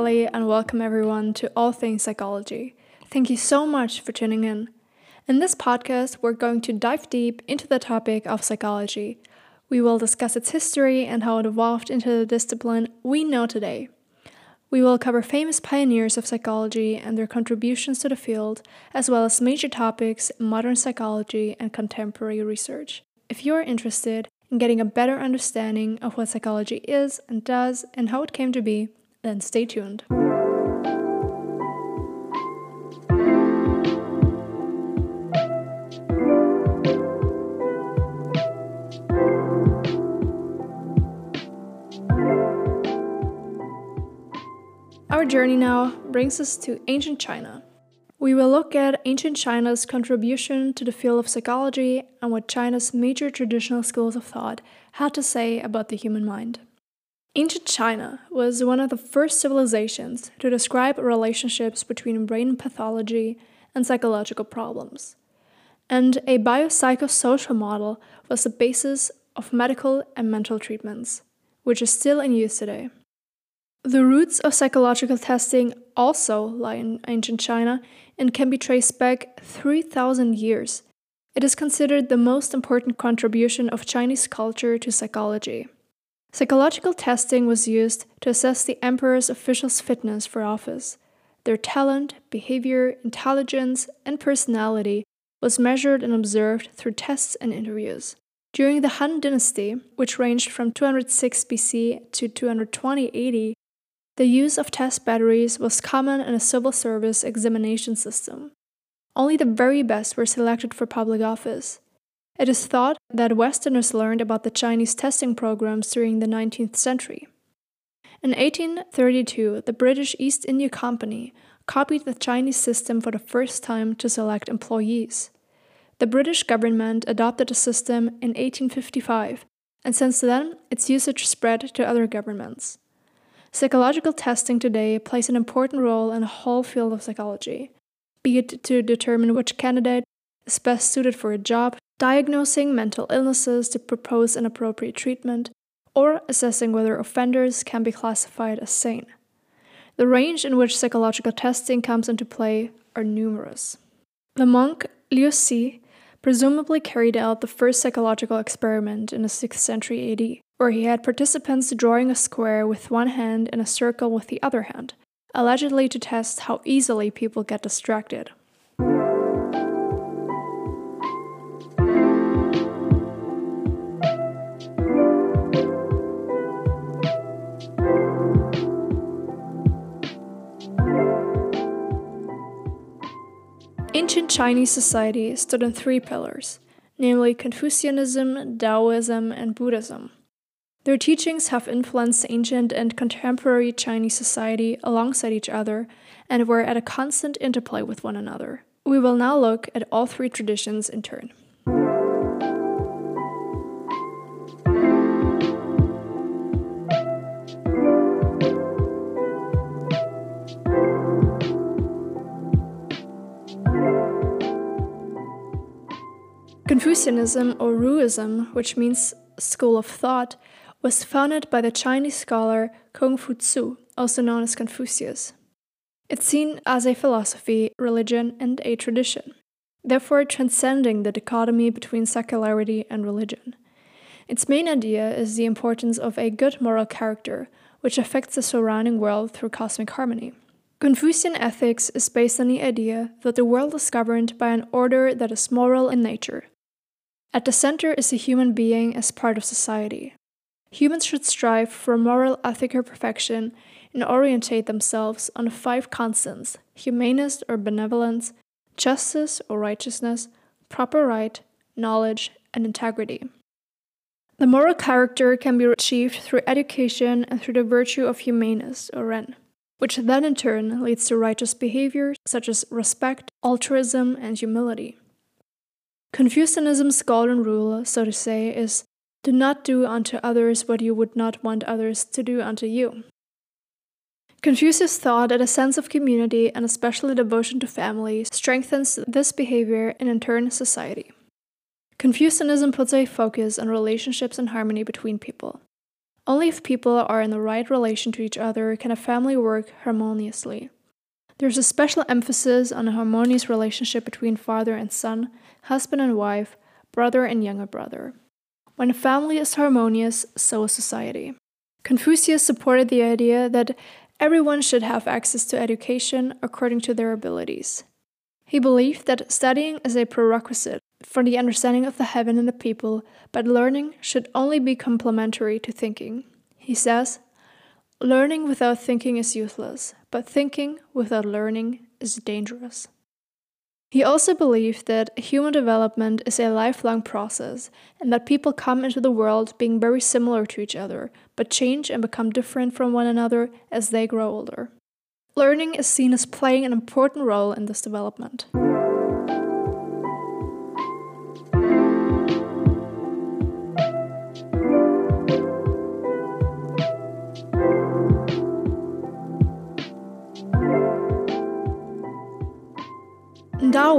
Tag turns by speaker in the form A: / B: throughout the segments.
A: And welcome everyone to All Things Psychology. Thank you so much for tuning in. In this podcast, we're going to dive deep into the topic of psychology. We will discuss its history and how it evolved into the discipline we know today. We will cover famous pioneers of psychology and their contributions to the field, as well as major topics in modern psychology and contemporary research. If you're interested in getting a better understanding of what psychology is and does and how it came to be, then stay tuned. Our journey now brings us to ancient China. We will look at ancient China's contribution to the field of psychology and what China's major traditional schools of thought had to say about the human mind. Ancient China was one of the first civilizations to describe relationships between brain pathology and psychological problems. And a biopsychosocial model was the basis of medical and mental treatments, which is still in use today. The roots of psychological testing also lie in ancient China and can be traced back 3,000 years. It is considered the most important contribution of Chinese culture to psychology. Psychological testing was used to assess the emperor's officials' fitness for office. Their talent, behavior, intelligence, and personality was measured and observed through tests and interviews. During the Han Dynasty, which ranged from 206 BC to 220 AD, the use of test batteries was common in a civil service examination system. Only the very best were selected for public office. It is thought that Westerners learned about the Chinese testing programs during the 19th century. In 1832, the British East India Company copied the Chinese system for the first time to select employees. The British government adopted the system in 1855, and since then, its usage spread to other governments. Psychological testing today plays an important role in the whole field of psychology, be it to determine which candidate is best suited for a job, diagnosing mental illnesses to propose an appropriate treatment, or assessing whether offenders can be classified as sane. The range in which psychological testing comes into play are numerous. The monk Liu Si presumably carried out the first psychological experiment in the 6th century AD where he had participants drawing a square with one hand and a circle with the other hand, allegedly to test how easily people get distracted. Ancient Chinese society stood on three pillars, namely Confucianism, Taoism, and Buddhism. Their teachings have influenced ancient and contemporary Chinese society alongside each other and were at a constant interplay with one another. We will now look at all three traditions in turn. Confucianism or Ruism, which means school of thought, was founded by the Chinese scholar Kung Fu Tzu, also known as Confucius. It's seen as a philosophy, religion, and a tradition, therefore transcending the dichotomy between secularity and religion. Its main idea is the importance of a good moral character, which affects the surrounding world through cosmic harmony. Confucian ethics is based on the idea that the world is governed by an order that is moral in nature. At the center is a human being as part of society, Humans should strive for moral ethical perfection and orientate themselves on the five constants humaneness or benevolence, justice or righteousness, proper rite, knowledge, and integrity. The moral character can be achieved through education and through the virtue of humaneness or ren, which then in turn leads to righteous behavior such as respect, altruism, and humility. Confucianism's golden rule, so to say, is do not do unto others what you would not want others to do unto you. Confucius thought that a sense of community and especially devotion to family strengthens this behavior and in turn society. Confucianism puts a focus on relationships and harmony between people. Only if people are in the right relation to each other can a family work harmoniously. There's a special emphasis on a harmonious relationship between father and son, husband and wife, brother and younger brother. When a family is harmonious, so is society. Confucius supported the idea that everyone should have access to education according to their abilities. He believed that studying is a prerequisite for the understanding of the heaven and the people, but learning should only be complementary to thinking. He says, Learning without thinking is useless, but thinking without learning is dangerous. He also believed that human development is a lifelong process and that people come into the world being very similar to each other, but change and become different from one another as they grow older. Learning is seen as playing an important role in this development.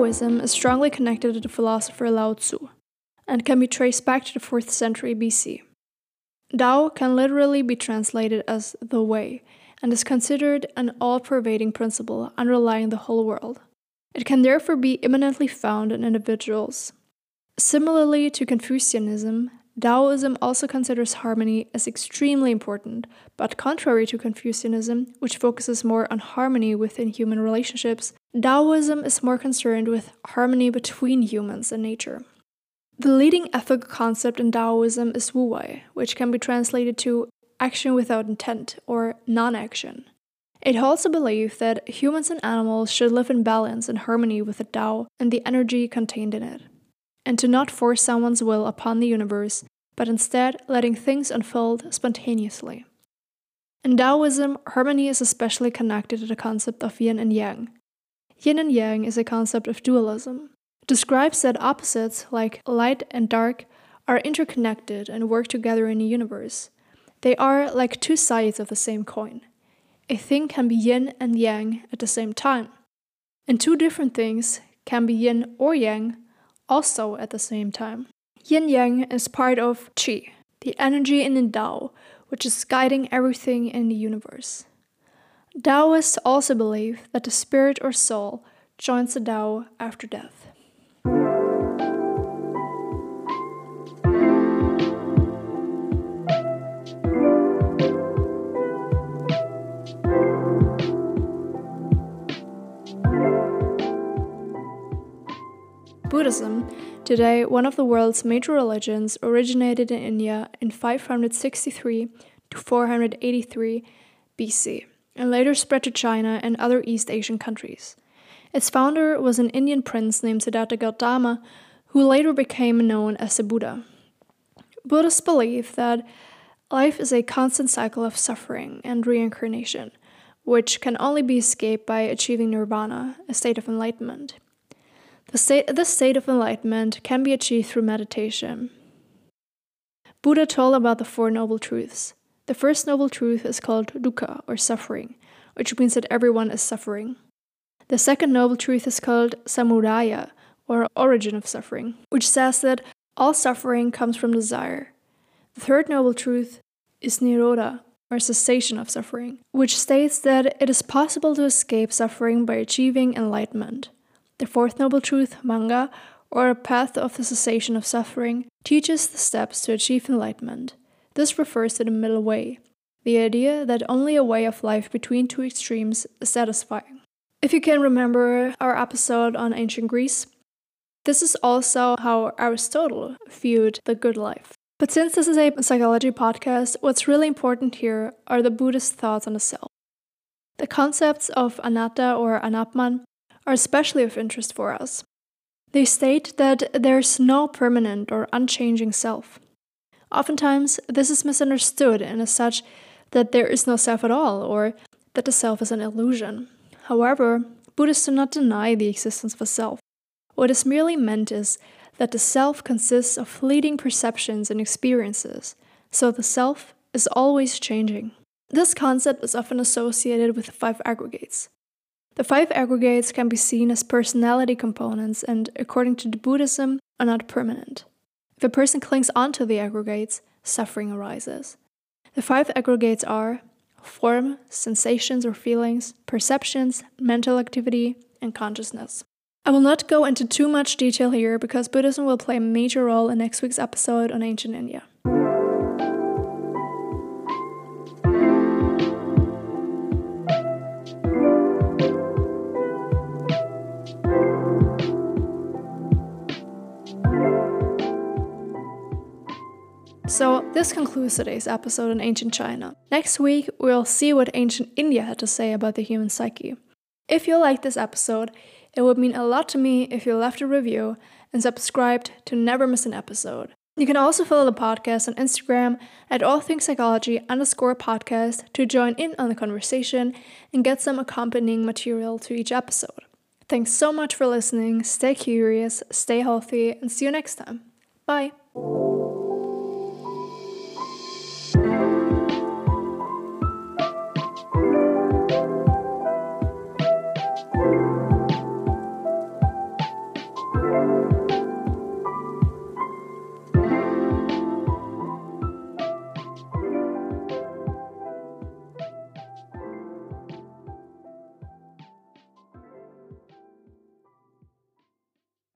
A: Taoism is strongly connected to the philosopher Lao Tzu and can be traced back to the 4th century BC. Tao can literally be translated as the way and is considered an all pervading principle underlying the whole world. It can therefore be immanently found in individuals. Similarly to Confucianism, Taoism also considers harmony as extremely important, but contrary to Confucianism, which focuses more on harmony within human relationships, Taoism is more concerned with harmony between humans and nature. The leading ethical concept in Taoism is Wu Wei, which can be translated to action without intent or non action. It holds the belief that humans and animals should live in balance and harmony with the Tao and the energy contained in it and to not force someone's will upon the universe, but instead letting things unfold spontaneously. In Taoism, harmony is especially connected to the concept of yin and yang. Yin and yang is a concept of dualism. It describes that opposites, like light and dark, are interconnected and work together in the universe. They are like two sides of the same coin. A thing can be yin and yang at the same time. And two different things can be yin or yang also at the same time. Yin Yang is part of Qi, the energy in the Tao, which is guiding everything in the universe. Taoists also believe that the spirit or soul joins the Tao after death. Buddhism, today one of the world's major religions, originated in India in 563 to 483 BC and later spread to China and other East Asian countries. Its founder was an Indian prince named Siddhartha Gautama, who later became known as the Buddha. Buddhists believe that life is a constant cycle of suffering and reincarnation, which can only be escaped by achieving nirvana, a state of enlightenment. The state, this state of enlightenment can be achieved through meditation. Buddha told about the Four Noble Truths. The first noble truth is called dukkha, or suffering, which means that everyone is suffering. The second noble truth is called samudaya, or origin of suffering, which says that all suffering comes from desire. The third noble truth is nirodha, or cessation of suffering, which states that it is possible to escape suffering by achieving enlightenment. The fourth noble truth, magga, or a path of the cessation of suffering, teaches the steps to achieve enlightenment. This refers to the middle way, the idea that only a way of life between two extremes is satisfying. If you can remember our episode on ancient Greece, this is also how Aristotle viewed the good life. But since this is a psychology podcast, what's really important here are the Buddhist thoughts on the self. The concepts of anatta or anatman are especially of interest for us. They state that there's no permanent or unchanging self. Oftentimes, this is misunderstood and as such that there is no self at all or that the self is an illusion. However, Buddhists do not deny the existence of a self. What is merely meant is that the self consists of fleeting perceptions and experiences, so the self is always changing. This concept is often associated with five aggregates the five aggregates can be seen as personality components and, according to Buddhism, are not permanent. If a person clings onto the aggregates, suffering arises. The five aggregates are form, sensations or feelings, perceptions, mental activity, and consciousness. I will not go into too much detail here because Buddhism will play a major role in next week's episode on ancient India. This concludes today's episode on ancient China. Next week, we'll see what ancient India had to say about the human psyche. If you liked this episode, it would mean a lot to me if you left a review and subscribed to never miss an episode. You can also follow the podcast on Instagram at all things psychology underscore podcast to join in on the conversation and get some accompanying material to each episode. Thanks so much for listening. Stay curious, stay healthy, and see you next time. Bye.